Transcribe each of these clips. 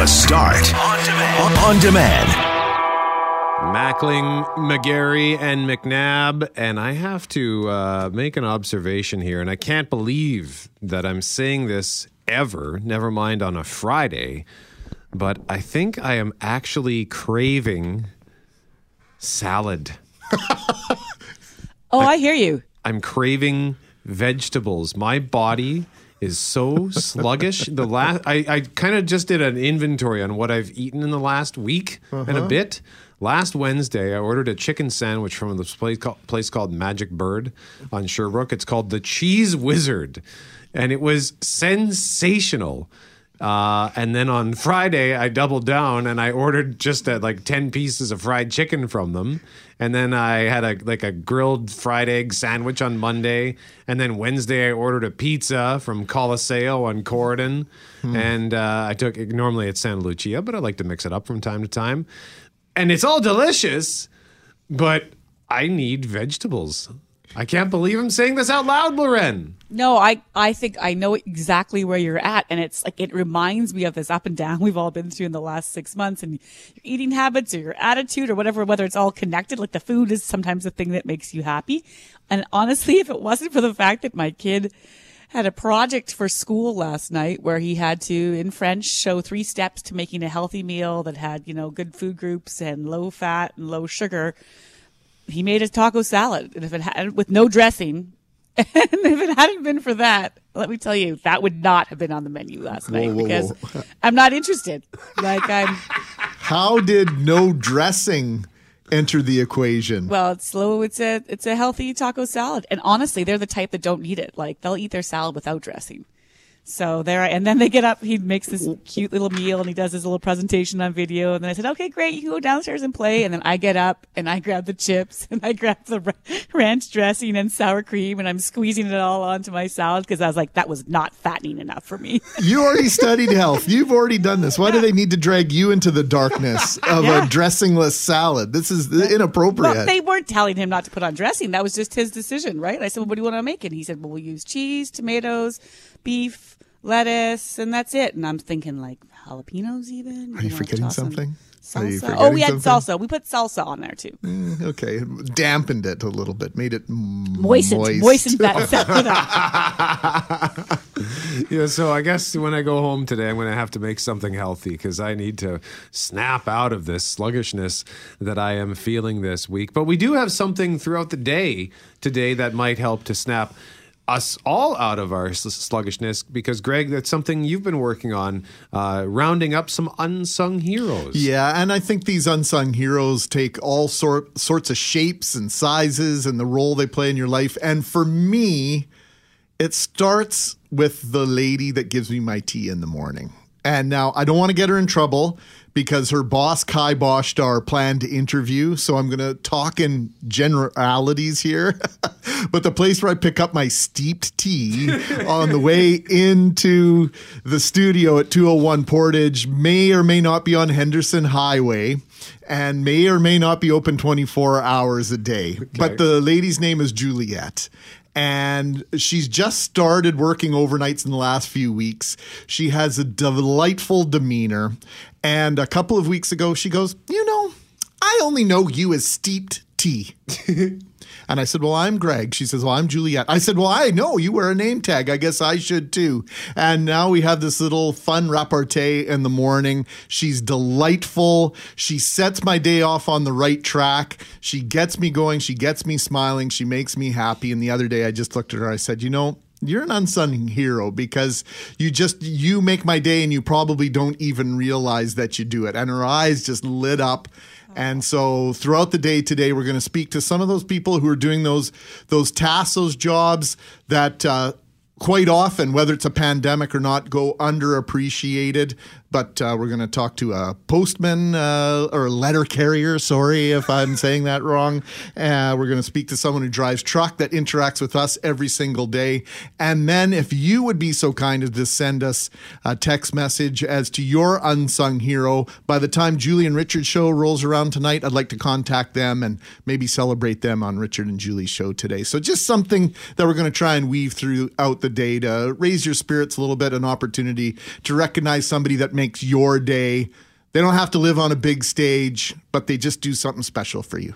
The Start on demand. On demand. Mackling, McGarry, and McNabb. And I have to uh, make an observation here, and I can't believe that I'm saying this ever, never mind on a Friday, but I think I am actually craving salad. Oh, I hear you. I'm craving vegetables. My body is so sluggish. The last I, I kind of just did an inventory on what I've eaten in the last week and a bit. Last Wednesday, I ordered a chicken sandwich from this place called, place called Magic Bird on Sherbrook. It's called the Cheese Wizard, and it was sensational. Uh, and then on Friday, I doubled down and I ordered just uh, like ten pieces of fried chicken from them. And then I had a like a grilled fried egg sandwich on Monday. And then Wednesday, I ordered a pizza from Coliseo on Corydon. And uh, I took normally it's Santa Lucia, but I like to mix it up from time to time. And it's all delicious, but I need vegetables. I can't believe I'm saying this out loud, Loren. No, I, I think I know exactly where you're at. And it's like, it reminds me of this up and down we've all been through in the last six months and your eating habits or your attitude or whatever, whether it's all connected. Like the food is sometimes the thing that makes you happy. And honestly, if it wasn't for the fact that my kid had a project for school last night where he had to, in French, show three steps to making a healthy meal that had, you know, good food groups and low fat and low sugar. He made a taco salad, and if it had with no dressing, and if it hadn't been for that, let me tell you, that would not have been on the menu last night whoa, because whoa. I'm not interested. Like I'm, How did no dressing enter the equation? well, it's slow. It's a it's a healthy taco salad, and honestly, they're the type that don't need it. Like they'll eat their salad without dressing. So there, and then they get up. He makes this cute little meal, and he does his little presentation on video. And then I said, "Okay, great, you can go downstairs and play." And then I get up and I grab the chips and I grab the ranch dressing and sour cream, and I'm squeezing it all onto my salad because I was like, that was not fattening enough for me. You already studied health. You've already done this. Why do they need to drag you into the darkness of Yeah. a dressingless salad? This is inappropriate. Well, they weren't telling him not to put on dressing. That was just his decision, right? I said, well, what do you want to make it? He said, well, we'll use cheese, tomatoes, beef, lettuce, and that's it. And I'm thinking like jalapenos even. Are you wanna forgetting toss some something? Are you Salsa. forgetting Oh, we had something? salsa. We put salsa on there too. Eh, okay, dampened it a little bit, made it Moistened, moist. moistened that. set it up. Yeah, so I guess when I go home today, I'm going to have to make something healthy because I need to snap out of this sluggishness that I am feeling this week. But we do have something throughout the day today that might help to snap us all out of our sluggishness because, Greg, that's something you've been working on, uh, rounding up some unsung heroes. Yeah, and I think these unsung heroes take all sort sorts of shapes and sizes and the role they play in your life. And for me, it starts with the lady that gives me my tea in the morning. And now I don't want to get her in trouble because her boss Kai Boschtar planned to interview, so I'm going to talk in generalities here. but the place where I pick up my steeped tea on the way into the studio at 201 Portage may or may not be on Henderson Highway and may or may not be open 24 hours a day. But the lady's name is Juliet and she's just started working overnights in the last few weeks. She has a delightful demeanor. And a couple of weeks ago, she goes, You know, I only know you as steeped tea. And I said, Well, I'm Greg. She says, Well, I'm Juliet. I said, Well, I know you wear a name tag. I guess I should too. And now we have this little fun repartee in the morning. She's delightful. She sets my day off on the right track. She gets me going. She gets me smiling. She makes me happy. And the other day I just looked at her. I said, You know, you're an unsung hero because you just you make my day and you probably don't even realize that you do it and her eyes just lit up and so throughout the day today we're going to speak to some of those people who are doing those those tasks those jobs that uh, quite often whether it's a pandemic or not go underappreciated but uh, we're going to talk to a postman uh, or letter carrier. Sorry if I'm saying that wrong. Uh, we're going to speak to someone who drives truck that interacts with us every single day. And then, if you would be so kind as to send us a text message as to your unsung hero, by the time Julie and Richard's show rolls around tonight, I'd like to contact them and maybe celebrate them on Richard and Julie's show today. So, just something that we're going to try and weave throughout the day to raise your spirits a little bit, an opportunity to recognize somebody that makes your day. They don't have to live on a big stage, but they just do something special for you.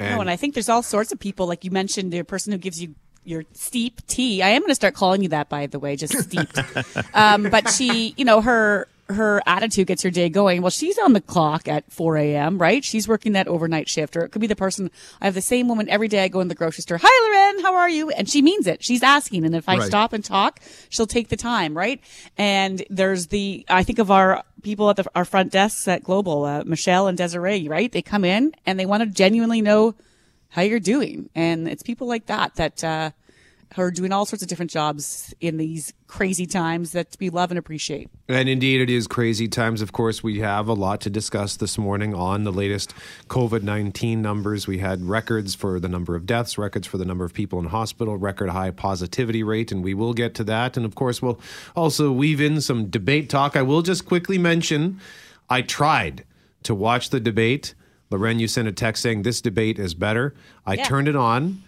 Oh, and I think there's all sorts of people, like you mentioned, the person who gives you your steep tea. I am going to start calling you that, by the way, just steeped. um, but she, you know, her her attitude gets your day going. Well, she's on the clock at 4 a.m., right? She's working that overnight shift. Or it could be the person, I have the same woman every day I go in the grocery store. Hi, Loren, how are you? And she means it. She's asking. And if I Right. stop and talk, she'll take the time, right? And there's the, I think of our people at the, our front desks at Global, uh, Michelle and Desiree, right? They come in and they want to genuinely know how you're doing. And it's people like that that, uh, are doing all sorts of different jobs in these crazy times that we love and appreciate. And indeed, it is crazy times. Of course, we have a lot to discuss this morning on the latest COVID 19 numbers. We had records for the number of deaths, records for the number of people in hospital, record high positivity rate, and we will get to that. And of course, we'll also weave in some debate talk. I will just quickly mention I tried to watch the debate. Loren, you sent a text saying this debate is better. I Yeah. turned it on.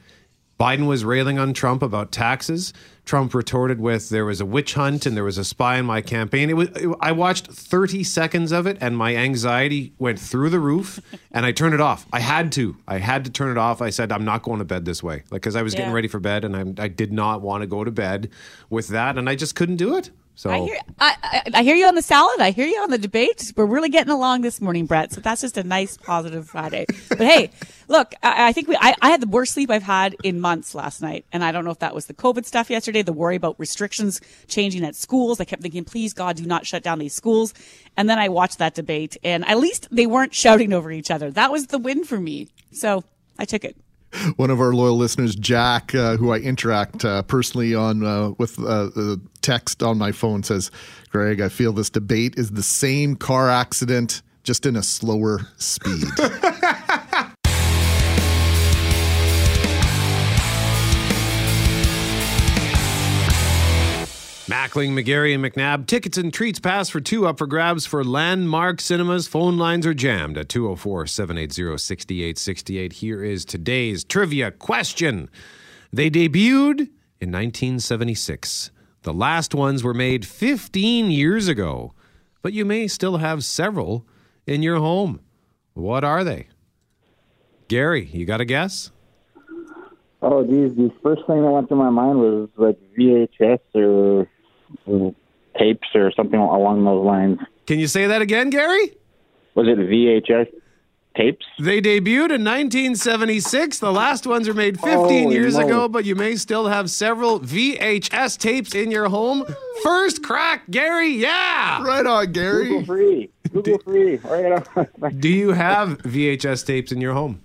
Biden was railing on Trump about taxes. Trump retorted with, "There was a witch hunt and there was a spy in my campaign." It was. it- I watched 30 seconds of it, and my anxiety went through the roof. And I turned it off. I had to. I had to turn it off. I said, "I'm not going to bed this way," like because I was getting ready for bed, and I, I did not want to go to bed with that, and I just couldn't do it. So I hear, I, I, I hear you on the salad. I hear you on the debate. We're really getting along this morning, Brett. So that's just a nice, positive Friday. But hey, look, I, I think we, I, I had the worst sleep I've had in months last night. And I don't know if that was the COVID stuff yesterday, the worry about restrictions changing at schools. I kept thinking, please God, do not shut down these schools. And then I watched that debate and at least they weren't shouting over each other. That was the win for me. So I took it. One of our loyal listeners, Jack, uh, who I interact uh, personally on uh, with uh, the text on my phone, says, "Greg, I feel this debate is the same car accident, just in a slower speed." Mackling, McGarry, and McNabb. Tickets and treats pass for two up for grabs for Landmark Cinemas. Phone lines are jammed at 204 780 6868. Here is today's trivia question. They debuted in 1976. The last ones were made 15 years ago, but you may still have several in your home. What are they? Gary, you got a guess? Oh, geez, the first thing that went through my mind was like VHS or tapes or something along those lines. Can you say that again, Gary? Was it VHS tapes? They debuted in 1976. The last ones were made 15 Holy years moly. ago, but you may still have several VHS tapes in your home. First crack, Gary. Yeah. right on, Gary. Google free. Google free. Right on. Do you have VHS tapes in your home?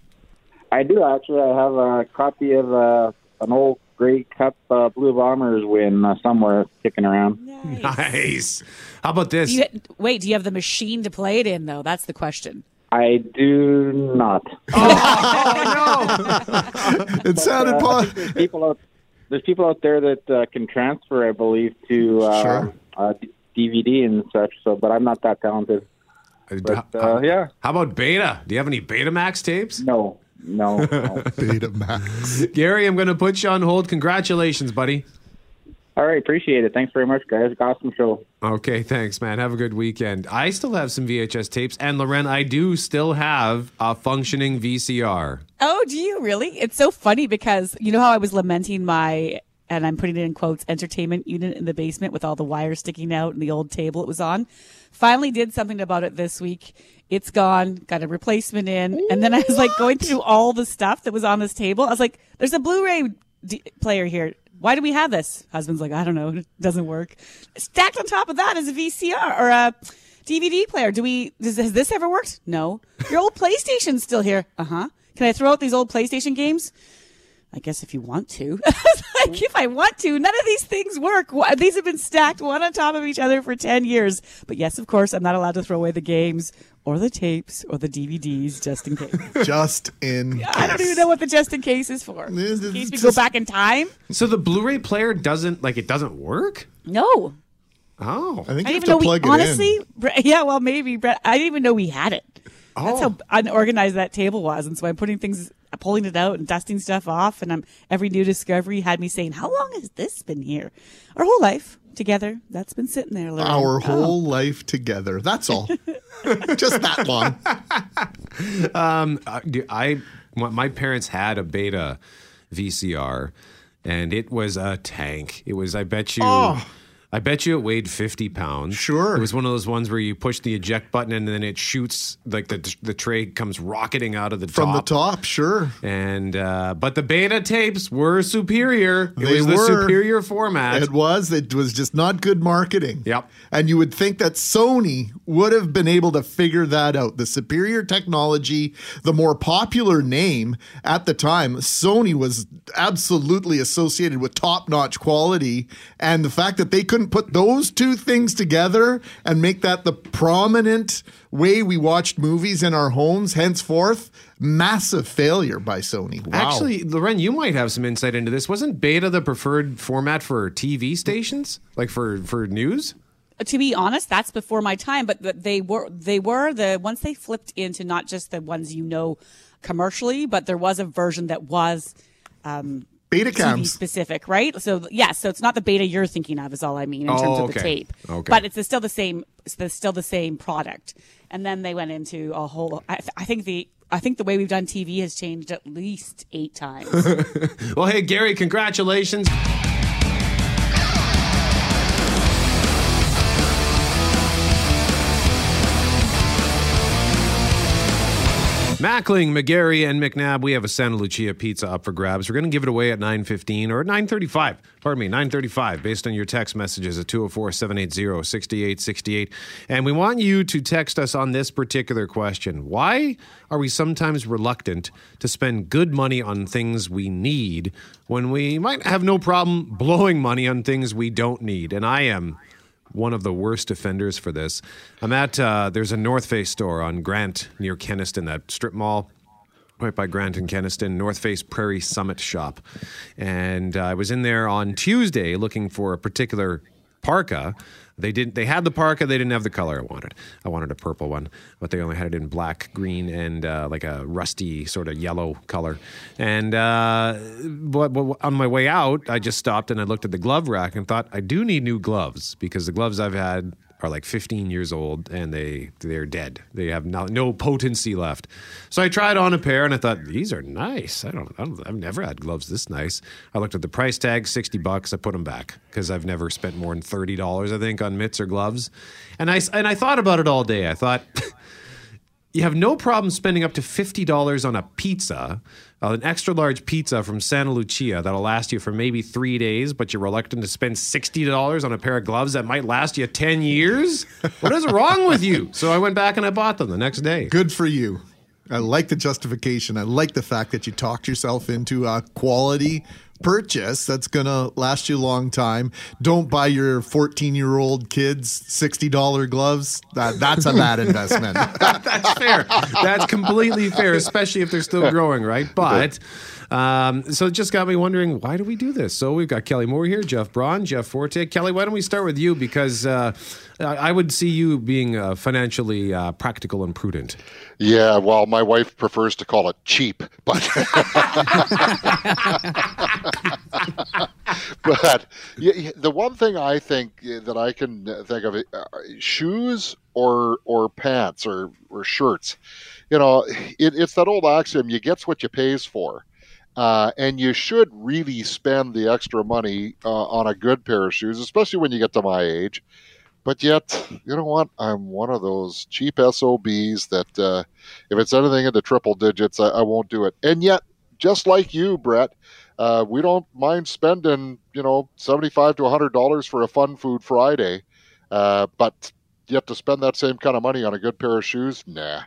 I do actually. I have a copy of uh, an old Grey Cup uh, Blue Bombers win uh, somewhere kicking around. Nice. How about this? Do you, wait, do you have the machine to play it in, though? That's the question. I do not. Oh no! it sounded Uh, I there's people out. There's people out there that uh, can transfer, I believe, to uh, Sure. uh, DVD and such. So, but I'm not that talented. But uh, yeah, How about Beta? Do you have any Betamax tapes? no, no. no. Betamax. Gary, I'm going to put you on hold. Congratulations, buddy. All right, appreciate it. Thanks very much, guys. Awesome show. Okay, thanks, man. Have a good weekend. I still have some VHS tapes, and Loren, I do still have a functioning VCR. Oh, do you really? It's so funny because you know how I was lamenting my, and I'm putting it in quotes, entertainment unit in the basement with all the wires sticking out and the old table it was on. Finally did something about it this week. It's gone, got a replacement in. And then I was like going through all the stuff that was on this table. I was like, there's a Blu-ray d- player here. Why do we have this? Husband's like, I don't know. It doesn't work. Stacked on top of that is a VCR or a DVD player. Do we, does, has this ever worked? No. Your old PlayStation's still here. Uh huh. Can I throw out these old PlayStation games? I guess if you want to. Like, if I want to, none of these things work. These have been stacked one on top of each other for 10 years. But yes, of course, I'm not allowed to throw away the games or the tapes or the DVDs just in case. Just in. I don't even know what the just in case is for. In case we just- go back in time? So the Blu-ray player doesn't like it doesn't work. No. Oh, I think I you didn't have even to know we plug it honestly. in. Brett- Yeah, well, maybe Brett. I didn't even know we had it. That's Oh. how unorganized that table was, and so I'm putting things pulling it out and dusting stuff off. And I'm every new discovery had me saying, "How long has this been here?" Our whole life together. That's been sitting there. Lorraine. Our Oh. whole life together. That's all. Just that long. Uh, do- I my my parents had a beta VCR, and it was a tank. It was. I bet you. Oh. I bet you it weighed fifty pounds. Sure. it was one of those ones where you push the eject button and then it shoots like the the tray comes rocketing out of the From the top. top, sure. And uh, but the beta tapes were superior. It They was the were. superior format. It was. It was just not good marketing. Yep. And you would think that Sony would have been able to figure that out. The superior technology, the more popular name at the time, Sony was absolutely associated with top notch quality. And the fact that they couldn't put those two things together and make that the prominent way we watched movies in our homes henceforth, massive failure by Sony. Wow. Actually, Loren, you might have some insight into this. Wasn't beta the preferred format for TV stations, like for for news? Uh, to be honest, that's before my time. But they were they were the once they flipped into not just the ones you know commercially, but there was a version that was um, Beta TV specific, right? So yes, so it's not the beta you're thinking of, is all I mean in Oh, terms of the oh, tape. Okay. But it's still the same. It's still the same product. And then they went into a whole. I, th- I think the. I think the way we've done TV has changed at least eight times. Well, hey, Gary, congratulations. Mackling, McGarry, and McNabb, we have a Santa Lucia pizza up for grabs. We're going to give it away at 9.15 or 9.35. Pardon me, 9.35 based on your text messages at 204-780-6868. And we want you to text us on this particular question. Why are we sometimes reluctant to spend good money on things we need when we might have no problem blowing money on things we don't need? And I am one of the worst offenders for this. I'm at uh, there's a North Face store on Grant near Kenaston, that strip mall right by Grant and Kenaston, North Face Prairie Summit shop, and uh, I was in there on Tuesday looking for a particular parka. They didn't. They had the parka. They didn't have the color I wanted. I wanted a purple one, but they only had it in black, green, and uh, like a rusty sort of yellow color. And uh, but, but on my way out, I just stopped and I looked at the glove rack and thought I do need new gloves because the gloves I've had are like 15 years old and they they're dead. They have no, no potency left. So I tried on a pair and I thought these are nice. I don't, I don't I've never had gloves this nice. I looked at the price tag, 60 bucks. I put them back because I've never spent more than $30 I think on mitts or gloves. And I and I thought about it all day. I thought you have no problem spending up to $50 on a pizza, uh, an extra large pizza from Santa Lucia that'll last you for maybe three days, but you're reluctant to spend $60 on a pair of gloves that might last you 10 years? What is wrong with you? So I went back and I bought them the next day. Good for you. I like the justification. I like the fact that you talked yourself into a quality purchase that's going to last you a long time. Don't buy your 14 year old kids $60 gloves. That, that's a bad investment. That's fair. That's completely fair, especially if they're still growing, right? But um, so it just got me wondering why do we do this? So we've got Kelly Moore here, Jeff Braun, Jeff Forte. Kelly, why don't we start with you? Because uh, I would see you being uh, financially uh, practical and prudent. Yeah, well, my wife prefers to call it cheap, but but yeah, the one thing I think uh, that I can uh, think of uh, shoes or or pants or or shirts. You know, it, it's that old axiom: you gets what you pays for. Uh, and you should really spend the extra money uh, on a good pair of shoes, especially when you get to my age. But yet, you know what? I'm one of those cheap SOBs that uh, if it's anything in the triple digits, I, I won't do it. And yet, just like you, Brett, uh, we don't mind spending, you know, seventy-five to hundred dollars for a Fun Food Friday. Uh, but yet to spend that same kind of money on a good pair of shoes, nah.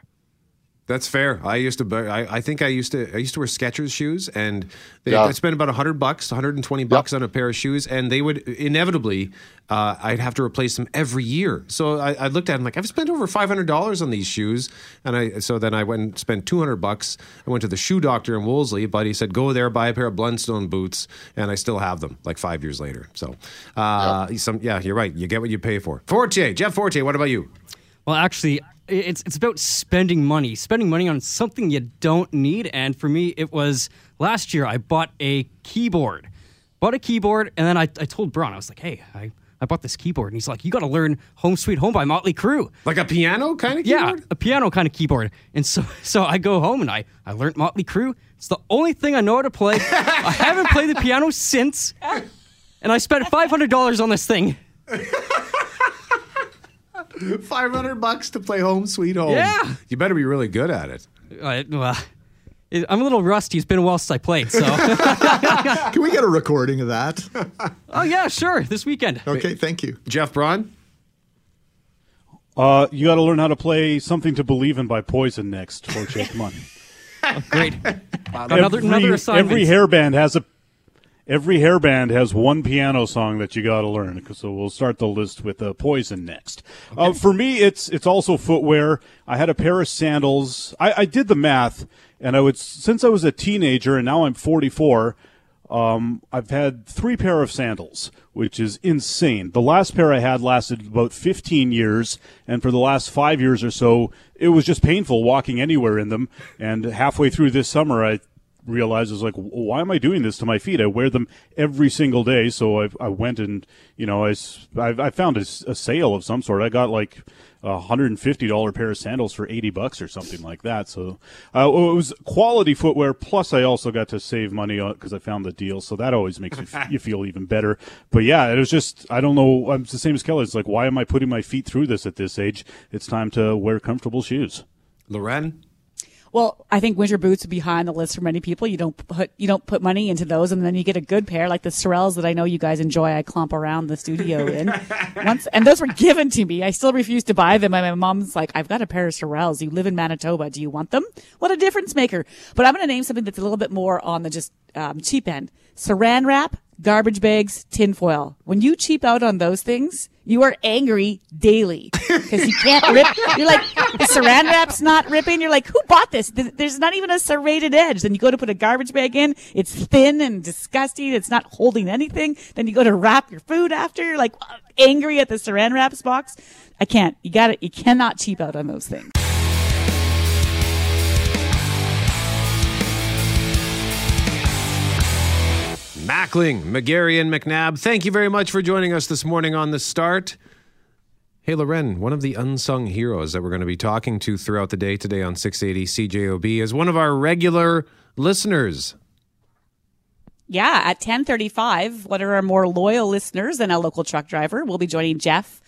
That's fair. I used to. I, I think I used to. I used to wear Skechers shoes, and they, Yeah. I'd spend about hundred bucks, one hundred and twenty bucks on a pair of shoes, and they would inevitably. Uh, I'd have to replace them every year. So I, I looked at them like I've spent over five hundred dollars on these shoes, and I. So then I went and spent two hundred bucks. I went to the shoe doctor in Wolseley, but he said go there, buy a pair of Blundstone boots, and I still have them like five years later. So, uh, some yeah, you're right. You get what you pay for. Forte, Jeff Forte. What about you? Well, actually, it's it's about spending money, spending money on something you don't need. And for me, it was last year. I bought a keyboard, bought a keyboard, and then I, I told Braun, I was like, hey, I. I bought this keyboard, and he's like, "You got to learn Home Sweet Home by Motley Crue." Like a piano kind of keyboard. Yeah, a piano kind of keyboard. And so, so I go home and I I learned Motley Crue. It's the only thing I know how to play. I haven't played the piano since, and I spent five hundred dollars on this thing. 500 bucks to play Home Sweet Home. Yeah. You better be really good at it. I, well, it- I'm a little rusty. It's been a while since I played. So, Can we get a recording of that? oh yeah, sure, this weekend. Okay, thank you. Jeff Braun? Uh, you got to learn how to play "Something to Believe in" by Poison next for Jake Money. Great. Another every, another assignment. Every hairband has a every hairband has one piano song that you got to learn. So we'll start the list with uh, Poison next. Uh, for me, it's it's also footwear. I had a pair of sandals. I, I did the math, and I would since I was a teenager, and now I'm 44. Um, I've had three pair of sandals, which is insane. The last pair I had lasted about 15 years, and for the last five years or so, it was just painful walking anywhere in them. And halfway through this summer, I realized I was like, why am I doing this to my feet? I wear them every single day. So I, I went and, you know, i i, found a sale of some sort. I got like a hundred and fifty dollar pair of sandals for eighty bucks or something like that. So uh, it was quality footwear. Plus, I also got to save money because I found the deal. So that always makes you, f- you feel even better. But yeah, it was just I don't know. I'm the same as Kelly. It's like why am I putting my feet through this at this age? It's time to wear comfortable shoes. Loren? Well, I think winter boots would be high on the list for many people. You don't put you don't put money into those, and then you get a good pair like the Sorels that I know you guys enjoy. I clump around the studio in once, and those were given to me. I still refuse to buy them. And my mom's like, "I've got a pair of Sorels. You live in Manitoba. Do you want them? What a difference maker!" But I'm going to name something that's a little bit more on the just um, cheap end: Saran wrap, garbage bags, tinfoil. When you cheap out on those things, you are angry daily because you can't rip. You're like, the saran wrap's not ripping. You're like, who bought this? There's not even a serrated edge. Then you go to put a garbage bag in. It's thin and disgusting. It's not holding anything. Then you go to wrap your food after. You're like angry at the saran wraps box. I can't. You got it. You cannot cheap out on those things. Mackling, McGarry, and McNabb, thank you very much for joining us this morning on The Start. Hey, Loren, one of the unsung heroes that we're going to be talking to throughout the day today on 680 CJOB is one of our regular listeners. Yeah, at 1035, what are our more loyal listeners than a local truck driver? We'll be joining Jeff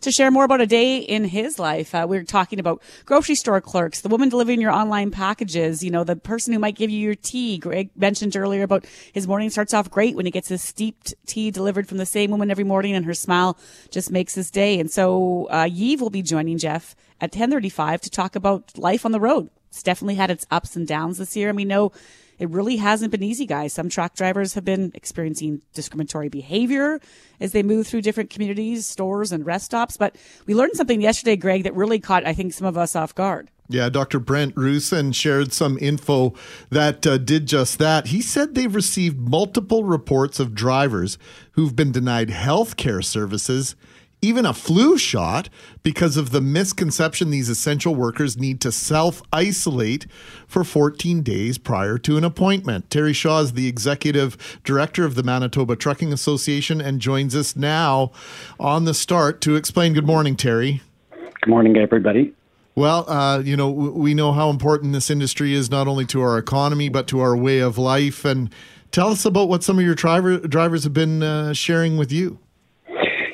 to share more about a day in his life. Uh, we're talking about grocery store clerks, the woman delivering your online packages, you know, the person who might give you your tea. Greg mentioned earlier about his morning starts off great when he gets his steeped tea delivered from the same woman every morning and her smile just makes his day. And so, uh, Yves will be joining Jeff at 1035 to talk about life on the road. It's definitely had its ups and downs this year. And we know it really hasn't been easy, guys. Some truck drivers have been experiencing discriminatory behavior as they move through different communities, stores, and rest stops. But we learned something yesterday, Greg, that really caught, I think, some of us off guard. Yeah, Dr. Brent Roussin shared some info that uh, did just that. He said they've received multiple reports of drivers who've been denied health care services, even a flu shot, because of the misconception these essential workers need to self isolate for 14 days prior to an appointment. Terry Shaw is the executive director of the Manitoba Trucking Association and joins us now on the start to explain. Good morning, Terry. Good morning, everybody. Well, uh, you know, we know how important this industry is not only to our economy but to our way of life. And tell us about what some of your driver drivers have been uh, sharing with you.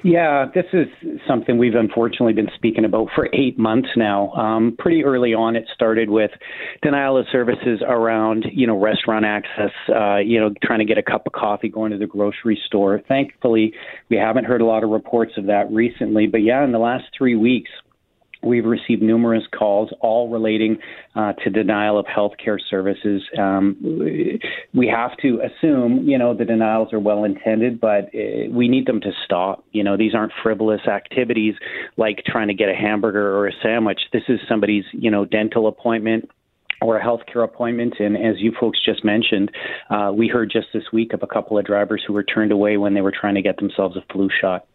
Yeah, this is something we've unfortunately been speaking about for eight months now. Um, pretty early on, it started with denial of services around, you know, restaurant access, uh, you know, trying to get a cup of coffee, going to the grocery store. Thankfully, we haven't heard a lot of reports of that recently. But yeah, in the last three weeks, We've received numerous calls, all relating uh, to denial of health care services. Um, we have to assume, you know, the denials are well intended, but uh, we need them to stop. You know, these aren't frivolous activities like trying to get a hamburger or a sandwich. This is somebody's, you know, dental appointment or a healthcare appointment. And as you folks just mentioned, uh, we heard just this week of a couple of drivers who were turned away when they were trying to get themselves a flu shot.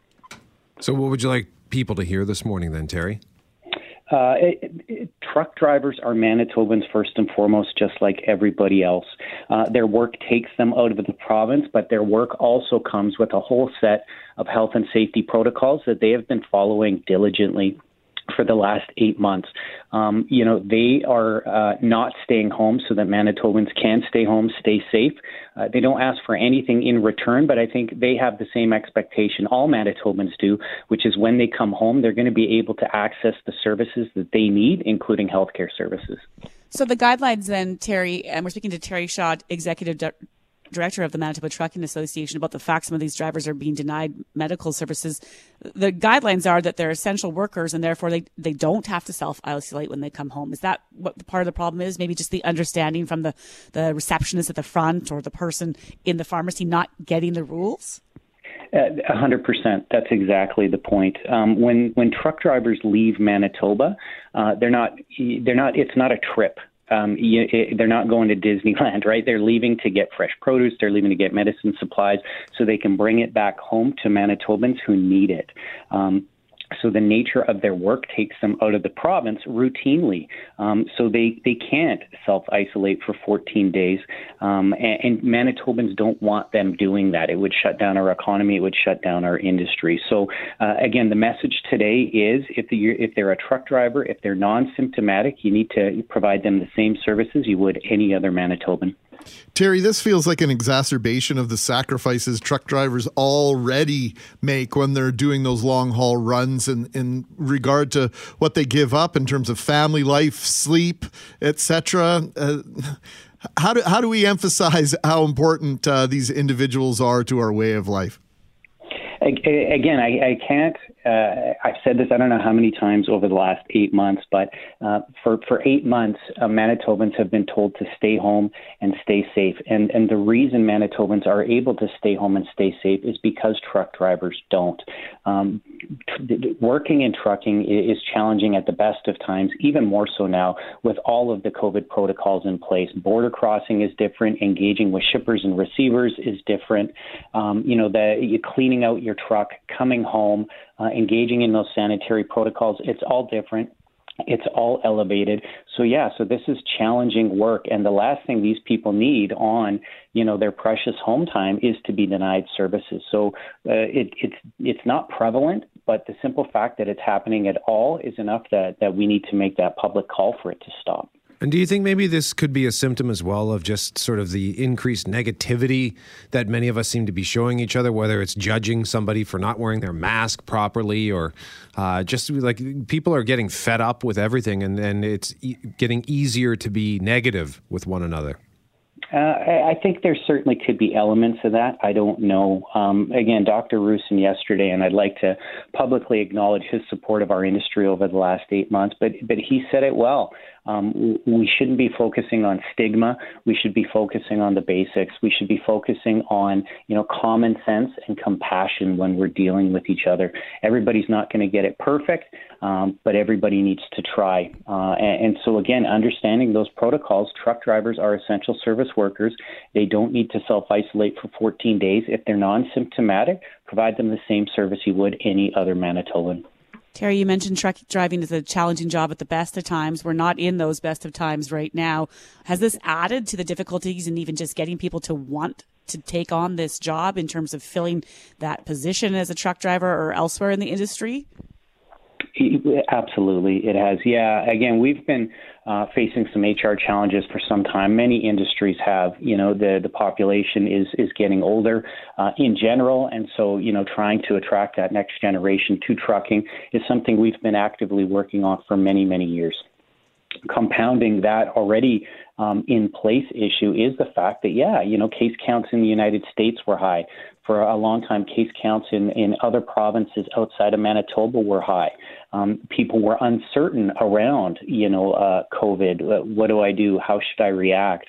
So, what would you like people to hear this morning then, Terry? Uh, it, it, truck drivers are Manitobans first and foremost, just like everybody else. Uh, their work takes them out of the province, but their work also comes with a whole set of health and safety protocols that they have been following diligently for the last eight months. Um, you know, they are uh, not staying home so that Manitobans can stay home, stay safe. Uh, they don't ask for anything in return, but I think they have the same expectation all Manitobans do, which is when they come home, they're going to be able to access the services that they need, including healthcare services. So the guidelines then, Terry, and we're speaking to Terry Shaw, Executive director of the Manitoba Trucking Association about the fact some of these drivers are being denied medical services. The guidelines are that they're essential workers and therefore they, they don't have to self isolate when they come home. Is that what part of the problem is? Maybe just the understanding from the, the receptionist at the front or the person in the pharmacy not getting the rules? A hundred percent. That's exactly the point. Um, when when truck drivers leave Manitoba, uh, they're not they're not. It's not a trip um, you, it, they're not going to Disneyland, right? They're leaving to get fresh produce. They're leaving to get medicine supplies so they can bring it back home to Manitobans who need it. Um, so the nature of their work takes them out of the province routinely. Um, so they, they can't self isolate for 14 days. Um, and, and, Manitobans don't want them doing that. It would shut down our economy. It would shut down our industry. So uh, again, the message today is if, the, if they're a truck driver, if they're non symptomatic, you need to provide them the same services you would any other Manitoban. Terry, this feels like an exacerbation of the sacrifices truck drivers already make when they're doing those long haul runs in, in regard to what they give up in terms of family life, sleep, etc. Uh, how do, how do we emphasize how important uh, these individuals are to our way of life? Again, I, I can't uh, I've said this I don't know how many times over the last eight months, but uh, for for eight months, uh, Manitobans have been told to stay home and stay safe. And and the reason Manitobans are able to stay home and stay safe is because truck drivers don't. Um, working in trucking is challenging at the best of times, even more so now with all of the COVID protocols in place. Border crossing is different. Engaging with shippers and receivers is different. Um, you know, the cleaning out your truck, coming home uh, engaging in those sanitary protocols. It's all different. It's all elevated. So yeah, so this is challenging work, and the last thing these people need on you know their precious home time is to be denied services. So uh, it, it's it's not prevalent, but the simple fact that it's happening at all is enough that that we need to make that public call for it to stop. And do you think maybe this could be a symptom as well of just sort of the increased negativity that many of us seem to be showing each other, whether it's judging somebody for not wearing their mask properly or uh, just like people are getting fed up with everything and, and it's e- getting easier to be negative with one another? Uh, I think there certainly could be elements of that. I don't know. Um, again, Dr. Roussin yesterday, and I'd like to publicly acknowledge his support of our industry over the last eight months, but but he said it well. Um, we shouldn't be focusing on stigma. We should be focusing on the basics. We should be focusing on, you know, common sense and compassion when we're dealing with each other. Everybody's not going to get it perfect, um, but everybody needs to try. Uh, and, and so, again, understanding those protocols, truck drivers are essential service workers. They don't need to self isolate for 14 days. If they're non symptomatic, provide them the same service you would any other Manitoban. Terry, you mentioned truck driving is a challenging job at the best of times. We're not in those best of times right now. Has this added to the difficulties and even just getting people to want to take on this job in terms of filling that position as a truck driver or elsewhere in the industry? Absolutely, it has. Yeah, again, we've been uh, facing some HR challenges for some time. Many industries have. You know, the the population is is getting older uh, in general, and so you know, trying to attract that next generation to trucking is something we've been actively working on for many many years. Compounding that already um, in place issue is the fact that yeah, you know, case counts in the United States were high for a long time. Case counts in in other provinces outside of Manitoba were high um, people were uncertain around, you know, uh, COVID. What do I do? How should I react?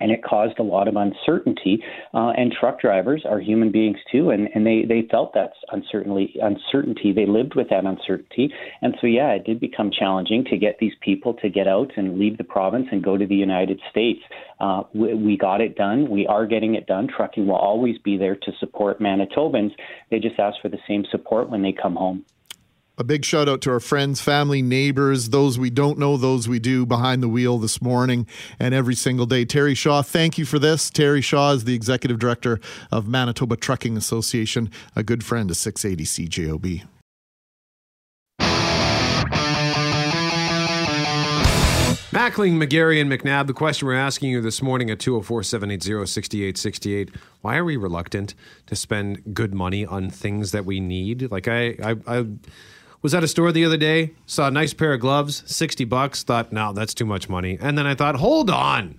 And it caused a lot of uncertainty. Uh, and truck drivers are human beings too, and, and they, they felt that uncertainty. Uncertainty. They lived with that uncertainty, and so yeah, it did become challenging to get these people to get out and leave the province and go to the United States. Uh, we, we got it done. We are getting it done. Trucking will always be there to support Manitobans. They just ask for the same support when they come home. A big shout out to our friends, family, neighbors, those we don't know, those we do behind the wheel this morning and every single day. Terry Shaw, thank you for this. Terry Shaw is the executive director of Manitoba Trucking Association, a good friend of 680 CJOB. Mackling, McGarry, and McNabb, the question we're asking you this morning at 204 780 6868 why are we reluctant to spend good money on things that we need? Like, I, I, I was at a store the other day, saw a nice pair of gloves, 60 bucks, thought, no, that's too much money. And then I thought, hold on.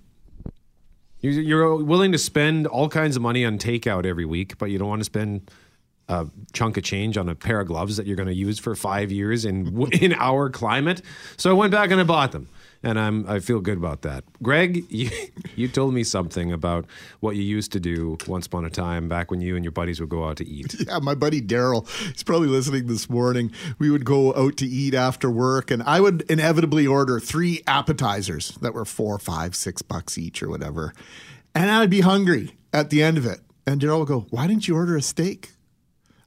You- You're willing to spend all kinds of money on takeout every week, but you don't want to spend a chunk of change on a pair of gloves that you're going to use for five years in in our climate. So I went back and I bought them, and I'm I feel good about that. Greg, you, you told me something about what you used to do once upon a time back when you and your buddies would go out to eat. Yeah, my buddy Daryl, he's probably listening this morning. We would go out to eat after work, and I would inevitably order three appetizers that were four, five, six bucks each or whatever. And I'd be hungry at the end of it. And Daryl would go, Why didn't you order a steak?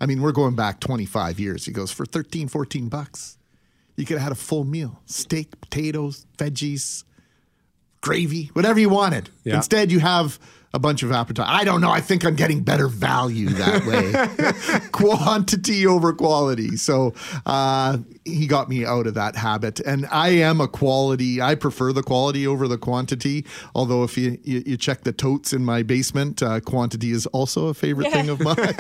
I mean, we're going back 25 years. He goes, For 13, 14 bucks, you could have had a full meal steak, potatoes, veggies, gravy, whatever you wanted. Yeah. Instead, you have a bunch of appetite. I don't know. I think I'm getting better value that way. Quantity over quality. So uh, he got me out of that habit. And I am a quality, I prefer the quality over the quantity. Although, if you, you, you check the totes in my basement, uh, quantity is also a favorite thing of mine.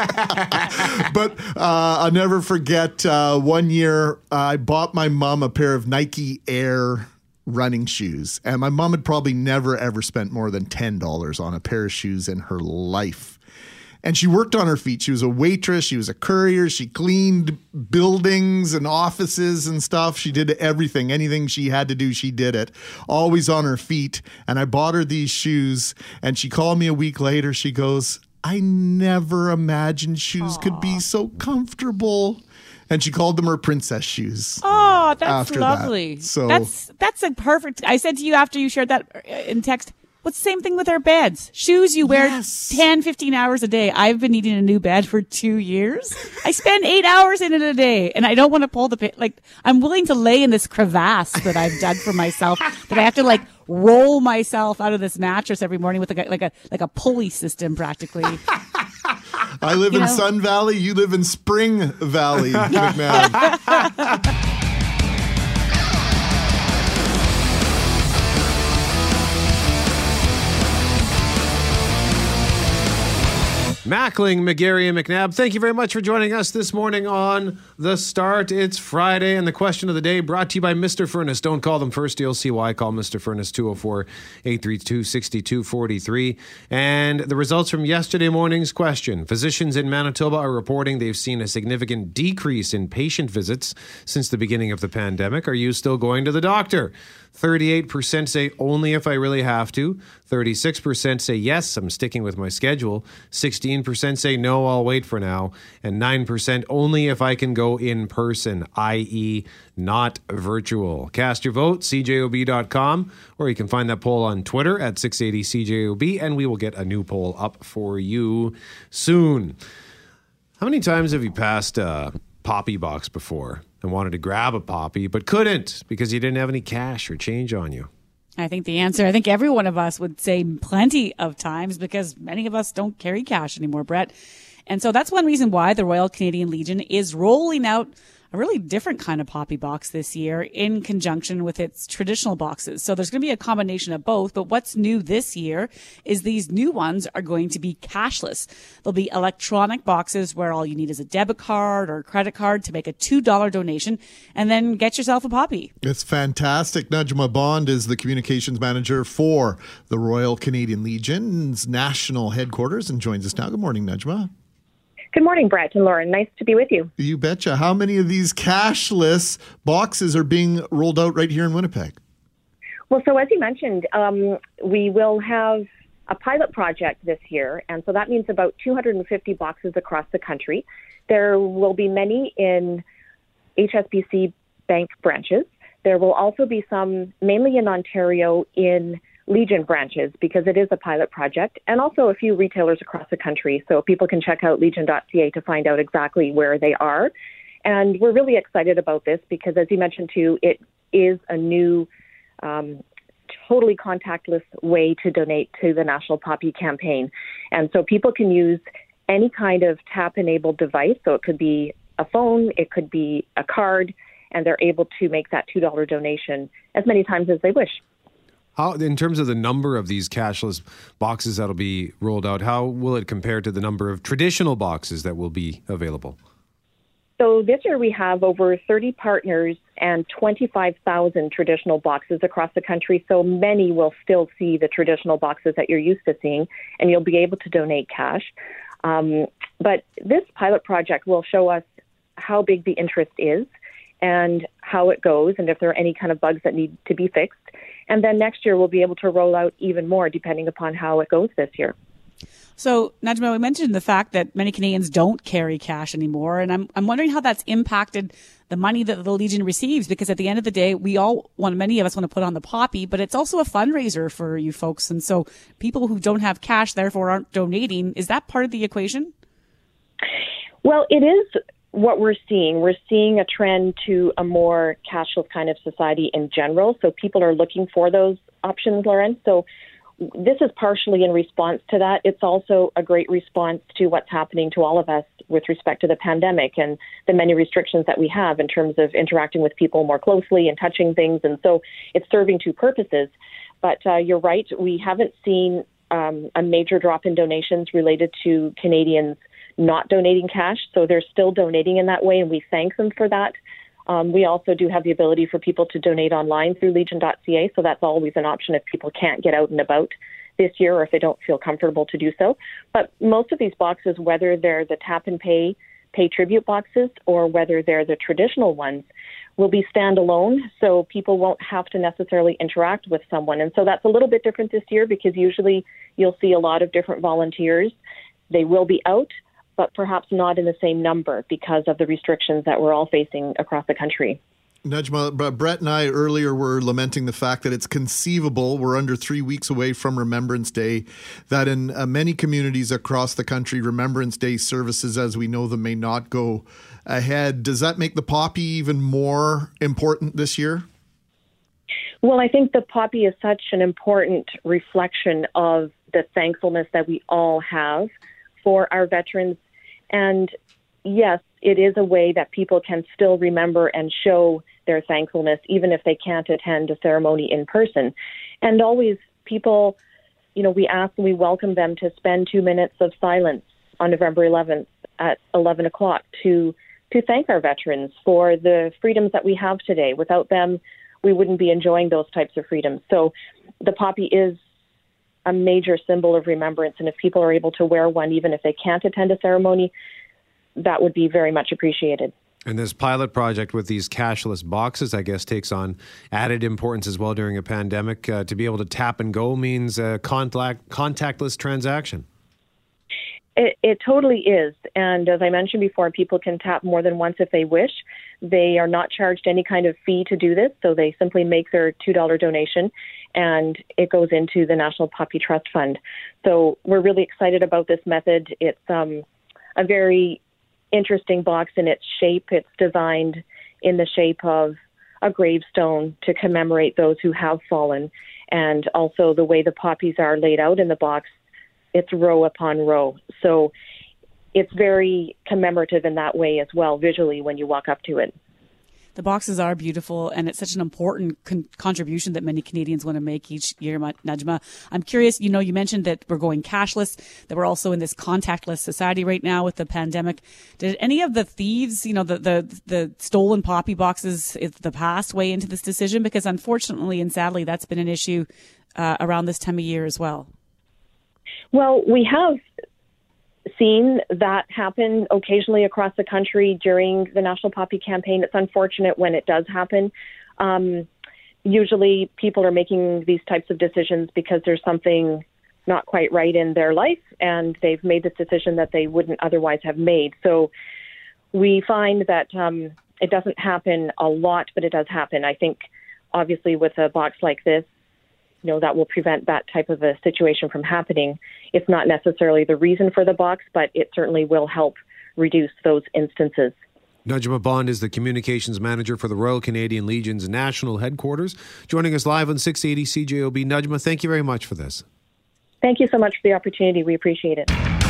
but uh, I'll never forget uh, one year I bought my mom a pair of Nike Air running shoes. And my mom had probably never ever spent more than $10 on a pair of shoes in her life. And she worked on her feet. She was a waitress, she was a courier, she cleaned buildings and offices and stuff. She did everything. Anything she had to do, she did it. Always on her feet. And I bought her these shoes and she called me a week later. She goes, I never imagined shoes could be so comfortable. And she called them her princess shoes. Oh, that's after that. lovely. So- that's that's a perfect. I said to you after you shared that uh, in text. What's the same thing with our beds? Shoes you wear Yes. 10, 15 hours a day. I've been needing a new bed for two years. I spend eight hours in it a day and I don't want to pull the pin. Like, I'm willing to lay in this crevasse that I've dug for myself that I have to like roll myself out of this mattress every morning with like a, like a, like a pulley system practically. I live You in know? Sun Valley. You live in Spring Valley, McNabb. Mackling, McGarry, and McNabb, thank you very much for joining us this morning on The Start. It's Friday, and the question of the day brought to you by Mr. Furnace. Don't call them first, you'll see why. Call Mr. Furnace 204 832 6243. And the results from yesterday morning's question Physicians in Manitoba are reporting they've seen a significant decrease in patient visits since the beginning of the pandemic. Are you still going to the doctor? 38% say only if I really have to. 36% say yes, I'm sticking with my schedule. 16% say no, I'll wait for now. And 9% only if I can go in person, i.e., not virtual. Cast your vote, cjob.com, or you can find that poll on Twitter at 680cjob, and we will get a new poll up for you soon. How many times have you passed a poppy box before and wanted to grab a poppy but couldn't because you didn't have any cash or change on you? I think the answer, I think every one of us would say plenty of times because many of us don't carry cash anymore, Brett. And so that's one reason why the Royal Canadian Legion is rolling out a really different kind of poppy box this year in conjunction with its traditional boxes. So there's going to be a combination of both, but what's new this year is these new ones are going to be cashless. They'll be electronic boxes where all you need is a debit card or a credit card to make a $2 donation and then get yourself a poppy. It's fantastic. Nujma Bond is the communications manager for the Royal Canadian Legion's national headquarters and joins us now. Good morning, Nujma. Good morning, Brett and Lauren. Nice to be with you. You betcha. How many of these cashless boxes are being rolled out right here in Winnipeg? Well, so as you mentioned, um, we will have a pilot project this year, and so that means about 250 boxes across the country. There will be many in HSBC bank branches. There will also be some, mainly in Ontario, in Legion branches because it is a pilot project, and also a few retailers across the country. So people can check out legion.ca to find out exactly where they are. And we're really excited about this because, as you mentioned too, it is a new, um, totally contactless way to donate to the National Poppy Campaign. And so people can use any kind of tap enabled device. So it could be a phone, it could be a card, and they're able to make that $2 donation as many times as they wish. How, in terms of the number of these cashless boxes that'll be rolled out, how will it compare to the number of traditional boxes that will be available? So this year we have over 30 partners and 25,000 traditional boxes across the country. So many will still see the traditional boxes that you're used to seeing, and you'll be able to donate cash. Um, but this pilot project will show us how big the interest is and how it goes, and if there are any kind of bugs that need to be fixed. And then next year we'll be able to roll out even more depending upon how it goes this year. So, Nujma, we mentioned the fact that many Canadians don't carry cash anymore, and I'm I'm wondering how that's impacted the money that the Legion receives. Because at the end of the day, we all want, many of us want to put on the poppy, but it's also a fundraiser for you folks, and so people who don't have cash therefore aren't donating. Is that part of the equation? Well, it is what we're seeing. We're seeing a trend to a more cashless kind of society in general. So people are looking for those options, Lauren. So this is partially in response to that. It's also a great response to what's happening to all of us with respect to the pandemic and the many restrictions that we have in terms of interacting with people more closely and touching things. And so it's serving two purposes. But uh, you're right, we haven't seen um, a major drop in donations related to Canadians not donating cash. So they're still donating in that way, and we thank them for that. Um, we also do have the ability for people to donate online through legion.ca, so that's always an option if people can't get out and about this year or if they don't feel comfortable to do so. But most of these boxes, whether they're the tap and pay pay tribute boxes or whether they're the traditional ones, will be standalone, so people won't have to necessarily interact with someone. And so that's a little bit different this year because usually you'll see a lot of different volunteers. They will be out, but perhaps not in the same number because of the restrictions that we're all facing across the country. Nujma, Brett and I earlier were lamenting the fact that it's conceivable, we're under three weeks away from Remembrance Day, that in uh, many communities across the country, Remembrance Day services as we know them may not go ahead. Does that make the poppy even more important this year? Well, I think the poppy is such an important reflection of the thankfulness that we all have for our veterans. And yes, it is a way that people can still remember and show their thankfulness, even if they can't attend a ceremony in person. And always, people, you know, we ask and we welcome them to spend two minutes of silence on November 11th at 11 o'clock to to thank our veterans for the freedoms that we have today. Without them, we wouldn't be enjoying those types of freedoms. So, the poppy is a major symbol of remembrance. And if people are able to wear one, even if they can't attend a ceremony, that would be very much appreciated. And this pilot project with these cashless boxes, I guess, takes on added importance as well during a pandemic. Uh, to be able to tap and go means a contact, contactless transaction. It, it, totally is. And as I mentioned before, people can tap more than once if they wish. They are not charged any kind of fee to do this, so they simply make their $2 donation and it goes into the National Poppy Trust Fund. So we're really excited about this method. It's um, a very interesting box in its shape. It's designed in the shape of a gravestone to commemorate those who have fallen. And also the way the poppies are laid out in the box, it's row upon row. So it's very commemorative in that way as well, visually, when you walk up to it the boxes are beautiful and it's such an important con- contribution that many Canadians want to make each year, Nujma. I'm curious, you know, you mentioned that we're going cashless, that we're also in this contactless society right now with the pandemic. Did any of the thieves, you know, the, the, the stolen poppy boxes in the past weigh into this decision? Because unfortunately and sadly, that's been an issue uh, around this time of year as well. Well, we have seen that happen occasionally across the country during the National Poppy campaign. It's unfortunate when it does happen. Um, usually, people are making these types of decisions because there's something not quite right in their life, and they've made this decision that they wouldn't otherwise have made. So, we find that um, it doesn't happen a lot, but it does happen. I think, obviously, with a box like this, you know that will prevent that type of a situation from happening. It's not necessarily the reason for the box, but it certainly will help reduce those instances. Nujma Bond is the communications manager for the Royal Canadian Legion's national headquarters, joining us live on 680 CJOB. Nujma, thank you very much for this. Thank you so much for the opportunity. We appreciate it.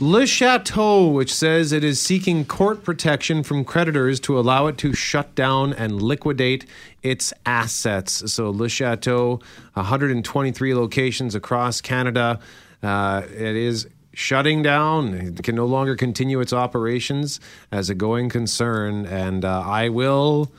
Le Chateau, which says it is seeking court protection from creditors to allow it to shut down and liquidate its assets. So, Le Chateau, 123 locations across Canada. Uh, it is shutting down. It can no longer continue its operations as a going concern. And uh, I will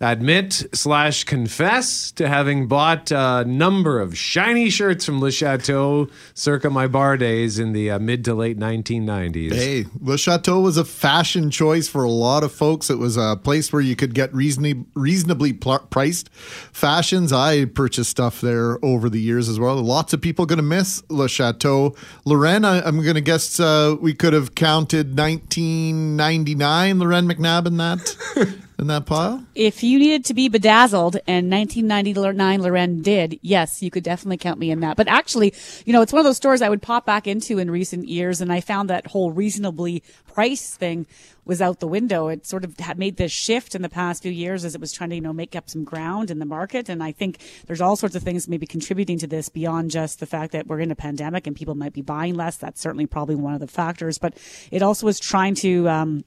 admit slash confess to having bought a number of shiny shirts from Le Chateau circa my bar days in the uh, mid to late 1990s. Hey, Le Chateau was a fashion choice for a lot of folks. It was a place where you could get reasonably reasonably pl- priced fashions. I purchased stuff there over the years as well. Lots of people going to miss Le Chateau. Loren, I, am going to guess uh, we could have counted 1999. Loren McNabb in that in that pile. If you needed to be bedazzled, and 1999 Loren did, yes, you could definitely count me in that. But actually, you know, it's one of those stores I would pop back into in recent years, and I found that whole reasonably priced thing was out the window. It sort of had made this shift in the past few years as it was trying to, you know, make up some ground in the market. And I think there's all sorts of things maybe contributing to this beyond just the fact that we're in a pandemic and people might be buying less. That's certainly probably one of the factors. But it also was trying to, um,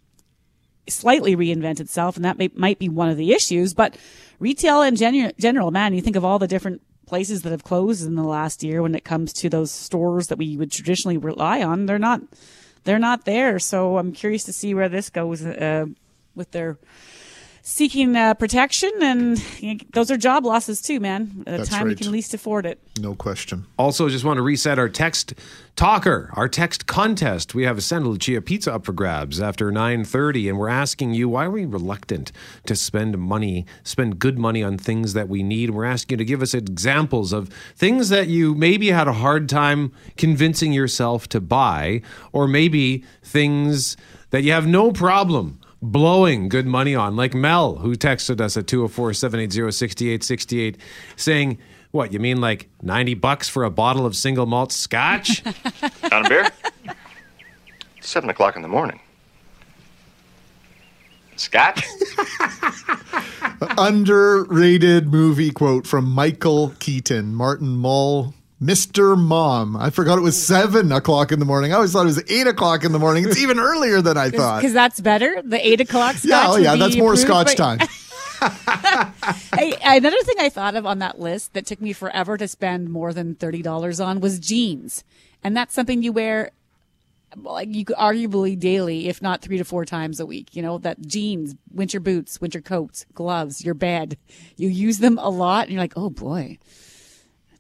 slightly reinvent itself, and that may, might be one of the issues. But retail in general, man, you think of all the different places that have closed in the last year when it comes to those stores that we would traditionally rely on. They're not, they're not there. So I'm curious to see where this goes uh, with their seeking uh, protection, and you know, those are job losses too, man. At a time right. you can least afford it. No question. Also, just want to reset our text talker, our text contest. We have a Santa Lucia pizza up for grabs after 9:30 and we're asking you why are we reluctant to spend money, spend good money on things that we need? We're asking you to give us examples of things that you maybe had a hard time convincing yourself to buy or maybe things that you have no problem blowing good money on, like Mel, who texted us at 204 780 6868, saying, What, you mean like 90 bucks for a bottle of single malt scotch? Down a beer? Seven o'clock in the morning. Scotch? Underrated movie quote from Michael Keaton, Martin Mull. Mr. Mom. I forgot it was seven o'clock in the morning. I always thought it was eight o'clock in the morning. It's even earlier than I thought. Because that's better. The eight o'clock scotch. Yeah, oh yeah, that's more scotch by- time. hey, another thing I thought of on that list that took me forever to spend more than thirty dollars on was jeans, and that's something you wear, like you could arguably daily, if not three to four times a week. You know that jeans, winter boots, winter coats, gloves, your bed. You use them a lot, and you're like, oh boy,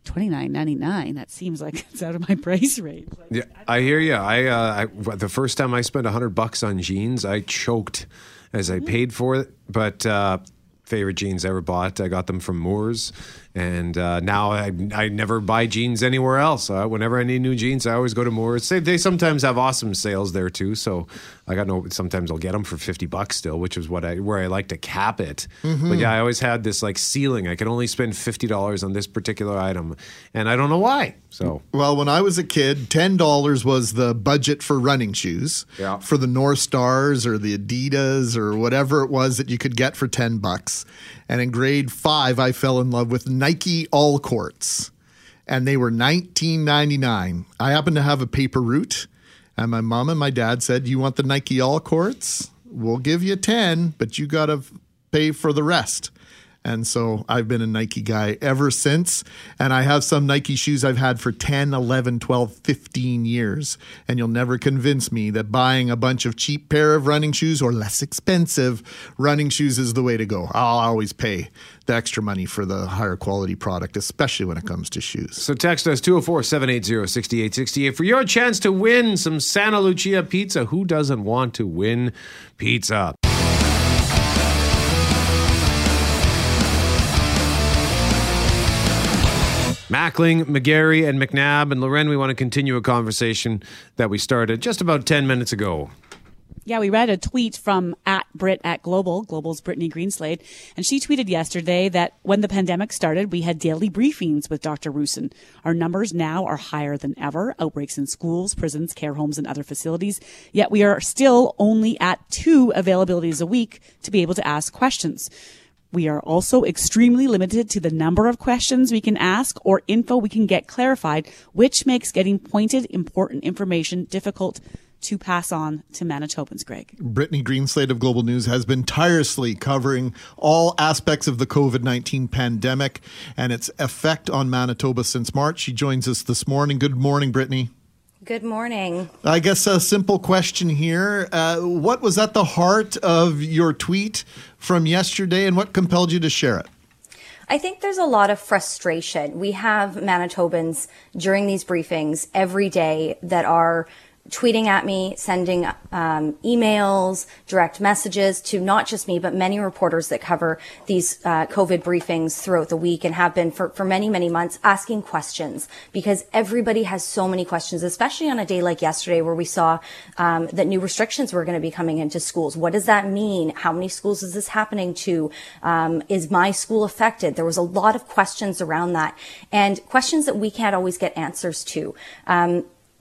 twenty nine ninety nine. That seems like it's out of my price range. Like, yeah, I hear you. I, uh, I the first time I spent 100 bucks on jeans, I choked as I paid for it. But uh, favorite jeans ever bought, I got them from Moores. And uh, now I, I never buy jeans anywhere else. Uh, whenever I need new jeans, I always go to Moores. They, they sometimes have awesome sales there too. So I got no. Sometimes I'll get them for fifty bucks still, which is what I where I like to cap it. But yeah, I always had this like ceiling. I can only spend fifty dollars on this particular item, and I don't know why. So Well, when I was a kid, ten dollars was the budget for running shoes. Yeah. For the North Stars or the Adidas or whatever it was that you could get for ten bucks. And in grade five, I fell in love with Nike All Courts, and they were nineteen ninety nine. I happened to have a paper route, and my mom and my dad said, "You want the Nike All Courts? We'll give you ten, but you got to pay for the rest." And so I've been a Nike guy ever since. And I have some Nike shoes I've had for 10, 11, 12, 15 years. And you'll never convince me that buying a bunch of cheap pair of running shoes or less expensive running shoes is the way to go. I'll always pay the extra money for the higher quality product, especially when it comes to shoes. So text us 204 780 6868 for your chance to win some Santa Lucia pizza. Who doesn't want to win pizza? Mackling, McGarry, and McNabb, and Loren, we want to continue a conversation that we started just about 10 minutes ago. Yeah, we read a tweet from at Brit at Global, Global's Brittany Greenslade, and she tweeted yesterday that when the pandemic started, we had daily briefings with Dr. Roussin. Our numbers now are higher than ever, outbreaks in schools, prisons, care homes, and other facilities, yet we are still only at two availabilities a week to be able to ask questions. We are also extremely limited to the number of questions we can ask or info we can get clarified, which makes getting pointed, important information difficult to pass on to Manitobans, Greg. Brittany Greenslade of Global News has been tirelessly covering all aspects of the COVID 19 pandemic and its effect on Manitoba since March. She joins us this morning. Good morning, Brittany. Good morning. I guess a simple question here. Uh, what was at the heart of your tweet from yesterday and what compelled you to share it? I think there's a lot of frustration. We have Manitobans during these briefings every day that are tweeting at me, sending um, emails, direct messages to not just me, but many reporters that cover these uh, COVID briefings throughout the week and have been for, for many, many months asking questions because everybody has so many questions, especially on a day like yesterday where we saw um, that new restrictions were going to be coming into schools. What does that mean? How many schools is this happening to? Um, is my school affected? There was a lot of questions around that and questions that we can't always get answers to.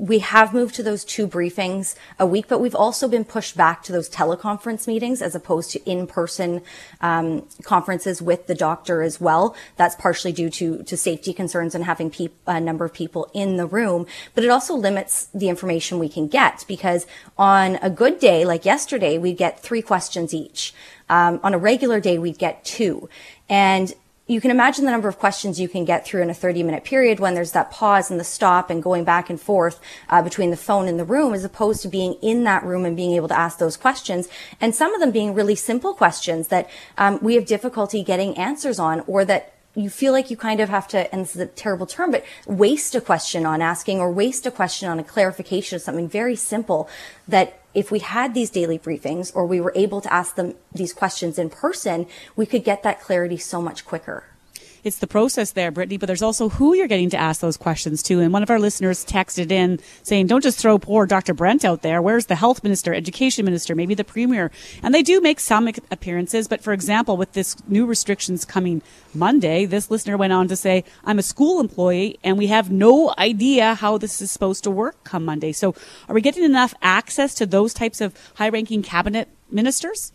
We have moved to those two briefings a week, but we've also been pushed back to those teleconference meetings as opposed to in-person um, conferences with the doctor as well. That's partially due to to safety concerns and having pe- a number of people in the room, but it also limits the information we can get because on a good day like yesterday, we get three questions each. Um, on a regular day, we'd get two. And you can imagine the number of questions you can get through in a 30 minute period when there's that pause and the stop and going back and forth uh, between the phone and the room as opposed to being in that room and being able to ask those questions. And some of them being really simple questions that um, we have difficulty getting answers on or that you feel like you kind of have to, and this is a terrible term, but waste a question on asking or waste a question on a clarification of something very simple that if we had these daily briefings or we were able to ask them these questions in person, we could get that clarity so much quicker it's the process there, Brittany, but there's also who you're getting to ask those questions to. And one of our listeners texted in saying, don't just throw poor Dr. Brent out there. Where's the health minister, education minister, maybe the premier? And they do make some appearances. But for example, with this new restrictions coming Monday, this listener went on to say, I'm a school employee and we have no idea how this is supposed to work come Monday. So are we getting enough access to those types of high ranking cabinet ministers?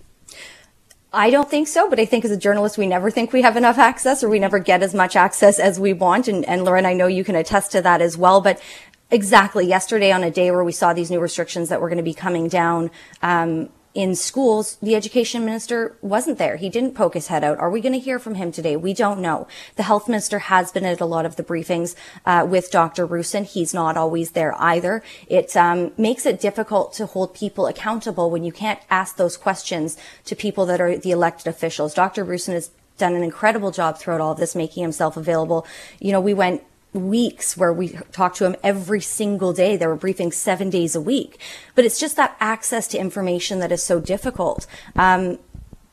I don't think so, but I think as a journalist, we never think we have enough access or we never get as much access as we want. And, and Lauren, I know you can attest to that as well. But exactly yesterday on a day where we saw these new restrictions that were going to be coming down, um, in schools, the education minister wasn't there. He didn't poke his head out. Are we going to hear from him today? We don't know. The health minister has been at a lot of the briefings uh, with Dr. Roussin. He's not always there either. It um, makes it difficult to hold people accountable when you can't ask those questions to people that are the elected officials. Dr. Roussin has done an incredible job throughout all of this, making himself available. You know, we went weeks where we talked to him every single day. There were briefings seven days a week. But it's just that access to information that is so difficult. Um,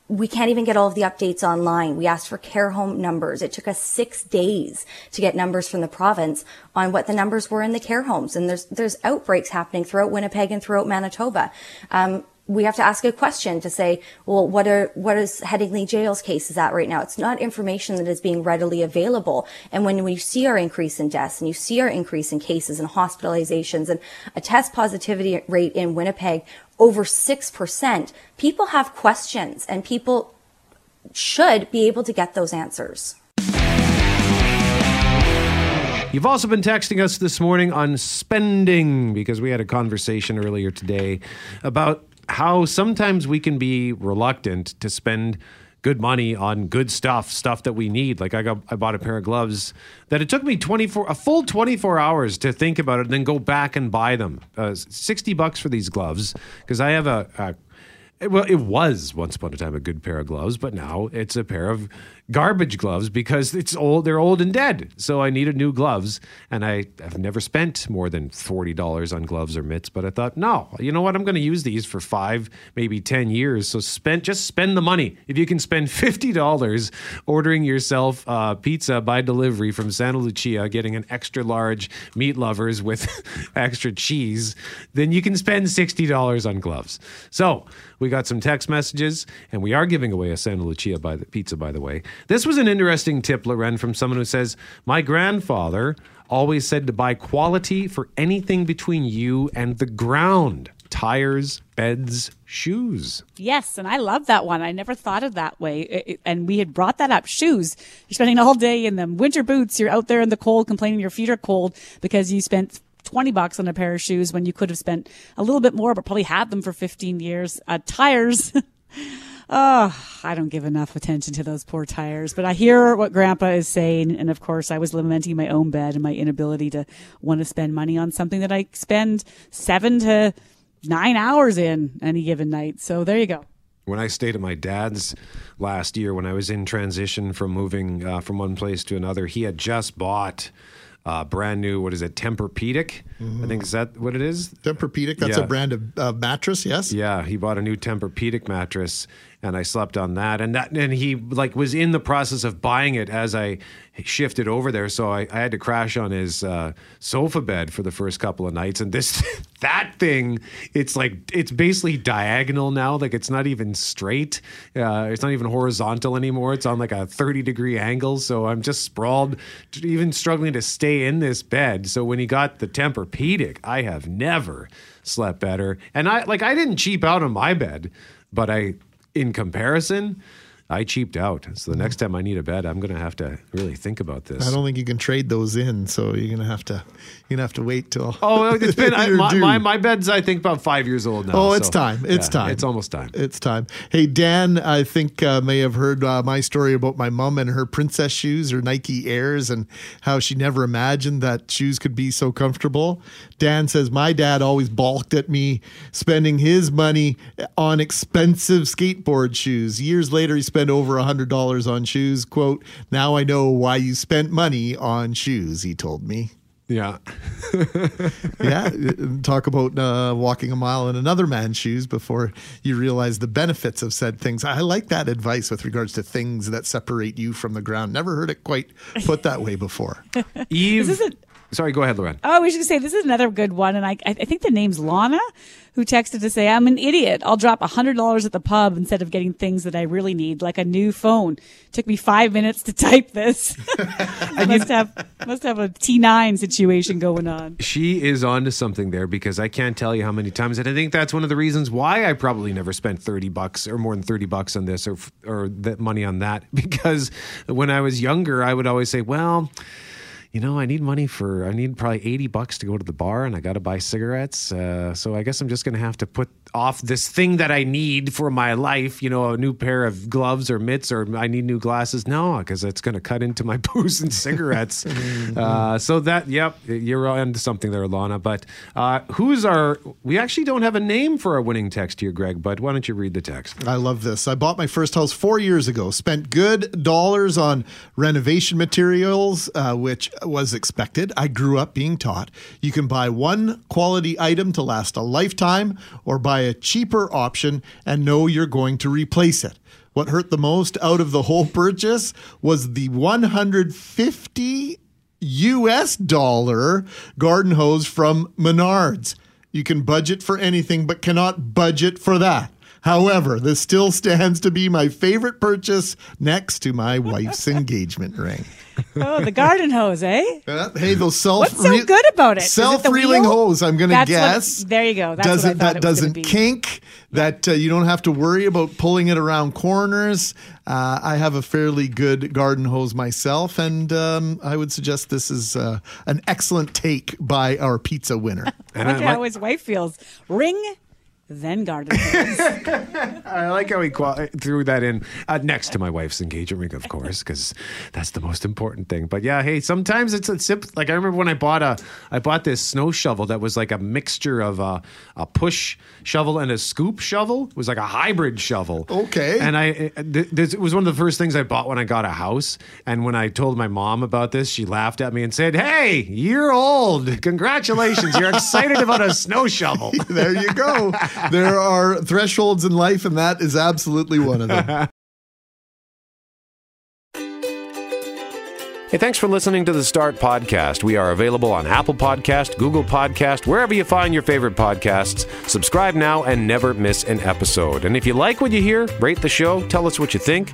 we can't even get all of the updates online. We asked for care home numbers. It took us six days to get numbers from the province on what the numbers were in the care homes. And there's, there's outbreaks happening throughout Winnipeg and throughout Manitoba. Um, we have to ask a question to say, well, what are what is Headingley Jail's cases at right now? It's not information that is being readily available. And when we see our increase in deaths and you see our increase in cases and hospitalizations and a test positivity rate in Winnipeg over six percent, people have questions and people should be able to get those answers. You've also been texting us this morning on spending because we had a conversation earlier today about how sometimes we can be reluctant to spend good money on good stuff, stuff that we need. Like I got, I bought a pair of gloves that it took me 24, a full 24 hours to think about it and then go back and buy them. Uh, 60 bucks for these gloves because I have a, a well, it was once upon a time a good pair of gloves, but now it's a pair of garbage gloves because it's old. They're old and dead. So I needed new gloves, and I have never spent more than forty dollars on gloves or mitts. But I thought, no, you know what? I'm going to use these for five, maybe ten years. So spend just spend the money. If you can spend fifty dollars ordering yourself uh, pizza by delivery from Santa Lucia, getting an extra large meat lovers with extra cheese, then you can spend sixty dollars on gloves. So we got some text messages, and we are giving away a Santa Lucia by the pizza. By the way, this was an interesting tip, Loren, from someone who says, "My grandfather always said to buy quality for anything between you and the ground: tires, beds, shoes." Yes, and I love that one. I never thought of that way. And we had brought that up. Shoes. You're spending all day in them winter boots. You're out there in the cold complaining your feet are cold because you spent 20 bucks on a pair of shoes when you could have spent a little bit more, but probably had them for 15 years. Uh, tires. Oh, I don't give enough attention to those poor tires, but I hear what grandpa is saying. And of course, I was lamenting my own bed and my inability to want to spend money on something that I spend seven to nine hours in any given night. So there you go. when I stayed at my dad's last year, when I was in transition from moving uh, from one place to another, he had just bought uh, brand new. What is it? Tempur-Pedic. I think is that what it is. Tempur-Pedic, that's Yeah. a brand of uh, mattress, yes? Yeah, he bought a new Tempur-Pedic mattress, and I slept on that. And that, and he like was in the process of buying it as I shifted over there. So I, I had to crash on his uh, sofa bed for the first couple of nights. And this that thing, it's like it's basically diagonal now. Like it's not even straight. Uh, it's not even horizontal anymore. It's on like a thirty degree angle. So I'm just sprawled, even struggling to stay in this bed. So when he got the Tempur-Pedic, I have never slept better. And I like I didn't cheap out on my bed, but I in comparison, I cheaped out. So the next time I need a bed, I'm gonna have to really think about this. I don't think you can trade those in, so you're gonna have to you're gonna have to wait till. Oh, it's been I, my, my my bed's I think about five years old now. Oh, it's so, time. It's yeah, time. It's almost time. It's time. Hey, Dan, I think uh, may have heard uh, my story about my mom and her princess shoes, her Nike Airs, and how she never imagined that shoes could be so comfortable. Dan says my dad always balked at me spending his money on expensive skateboard shoes. Years later, he spent over a hundred dollars on shoes. "Quote: Now I know why you spent money on shoes." He told me. Yeah. yeah, talk about uh, walking a mile in another man's shoes before you realize the benefits of said things. I like that advice with regards to things that separate you from the ground. Never heard it quite put that way before. Eve. This isn't- Sorry, go ahead, Loren. Oh, we should say this is another good one, and I I think the name's Lana, who texted to say I'm an idiot. I'll drop a hundred dollars at the pub instead of getting things that I really need, like a new phone. Took me five minutes to type this. I must have must have a T9 situation going on. She is onto something there because I can't tell you how many times, and I think that's one of the reasons why I probably never spent thirty bucks or more than thirty bucks on this or or that money on that. Because when I was younger, I would always say, "Well, you know, I need money for I need probably eighty bucks to go to the bar, and I got to buy cigarettes. Uh, so I guess I'm just going to have to put off this thing that I need for my life. You know, a new pair of gloves or mitts, or I need new glasses. No, because it's going to cut into my booze and cigarettes. uh, so that, yep, you're onto something there, Lana. But uh, who's our? We actually don't have a name for our winning text here, Greg. But why don't you read the text? I love this. I bought my first house four years ago. Spent good dollars on renovation materials, uh, which was expected. I grew up being taught you can buy one quality item to last a lifetime, or buy a cheaper option and know you're going to replace it. What hurt the most out of the whole purchase was the 150 US dollar garden hose from Menards. You can budget for anything, but cannot budget for that. However, this still stands to be my favorite purchase next to my wife's engagement ring. Oh, the garden hose, eh? Uh, hey, those self What's so good about it self-reeling hose. I'm going to That's what- guess. there you go. That's doesn't what I that it doesn't be. kink? That uh, you don't have to worry about pulling it around corners. Uh, I have a fairly good garden hose myself, and um, I would suggest this is uh, an excellent take by our pizza winner. I wonder how his wife feels. Ring then garden hose. I like how he qual- threw that in uh, next to my wife's engagement ring, of course, because that's the most important thing. But yeah, hey, sometimes it's a sip. Like I remember when I bought a, I bought this snow shovel that was like a mixture of a, a push shovel and a scoop shovel. It was like a hybrid shovel. Okay. And I, th- this it was one of the first things I bought when I got a house. And when I told my mom about this, she laughed at me and said, "Hey, you're old. Congratulations, you're excited about a snow shovel." there you go. There are thresholds in life, and that is absolutely one of them. Hey, thanks for listening to the Start Podcast. We are available on Apple Podcast, Google Podcast, wherever you find your favorite podcasts. Subscribe now and never miss an episode. And if you like what you hear, rate the show, tell us what you think.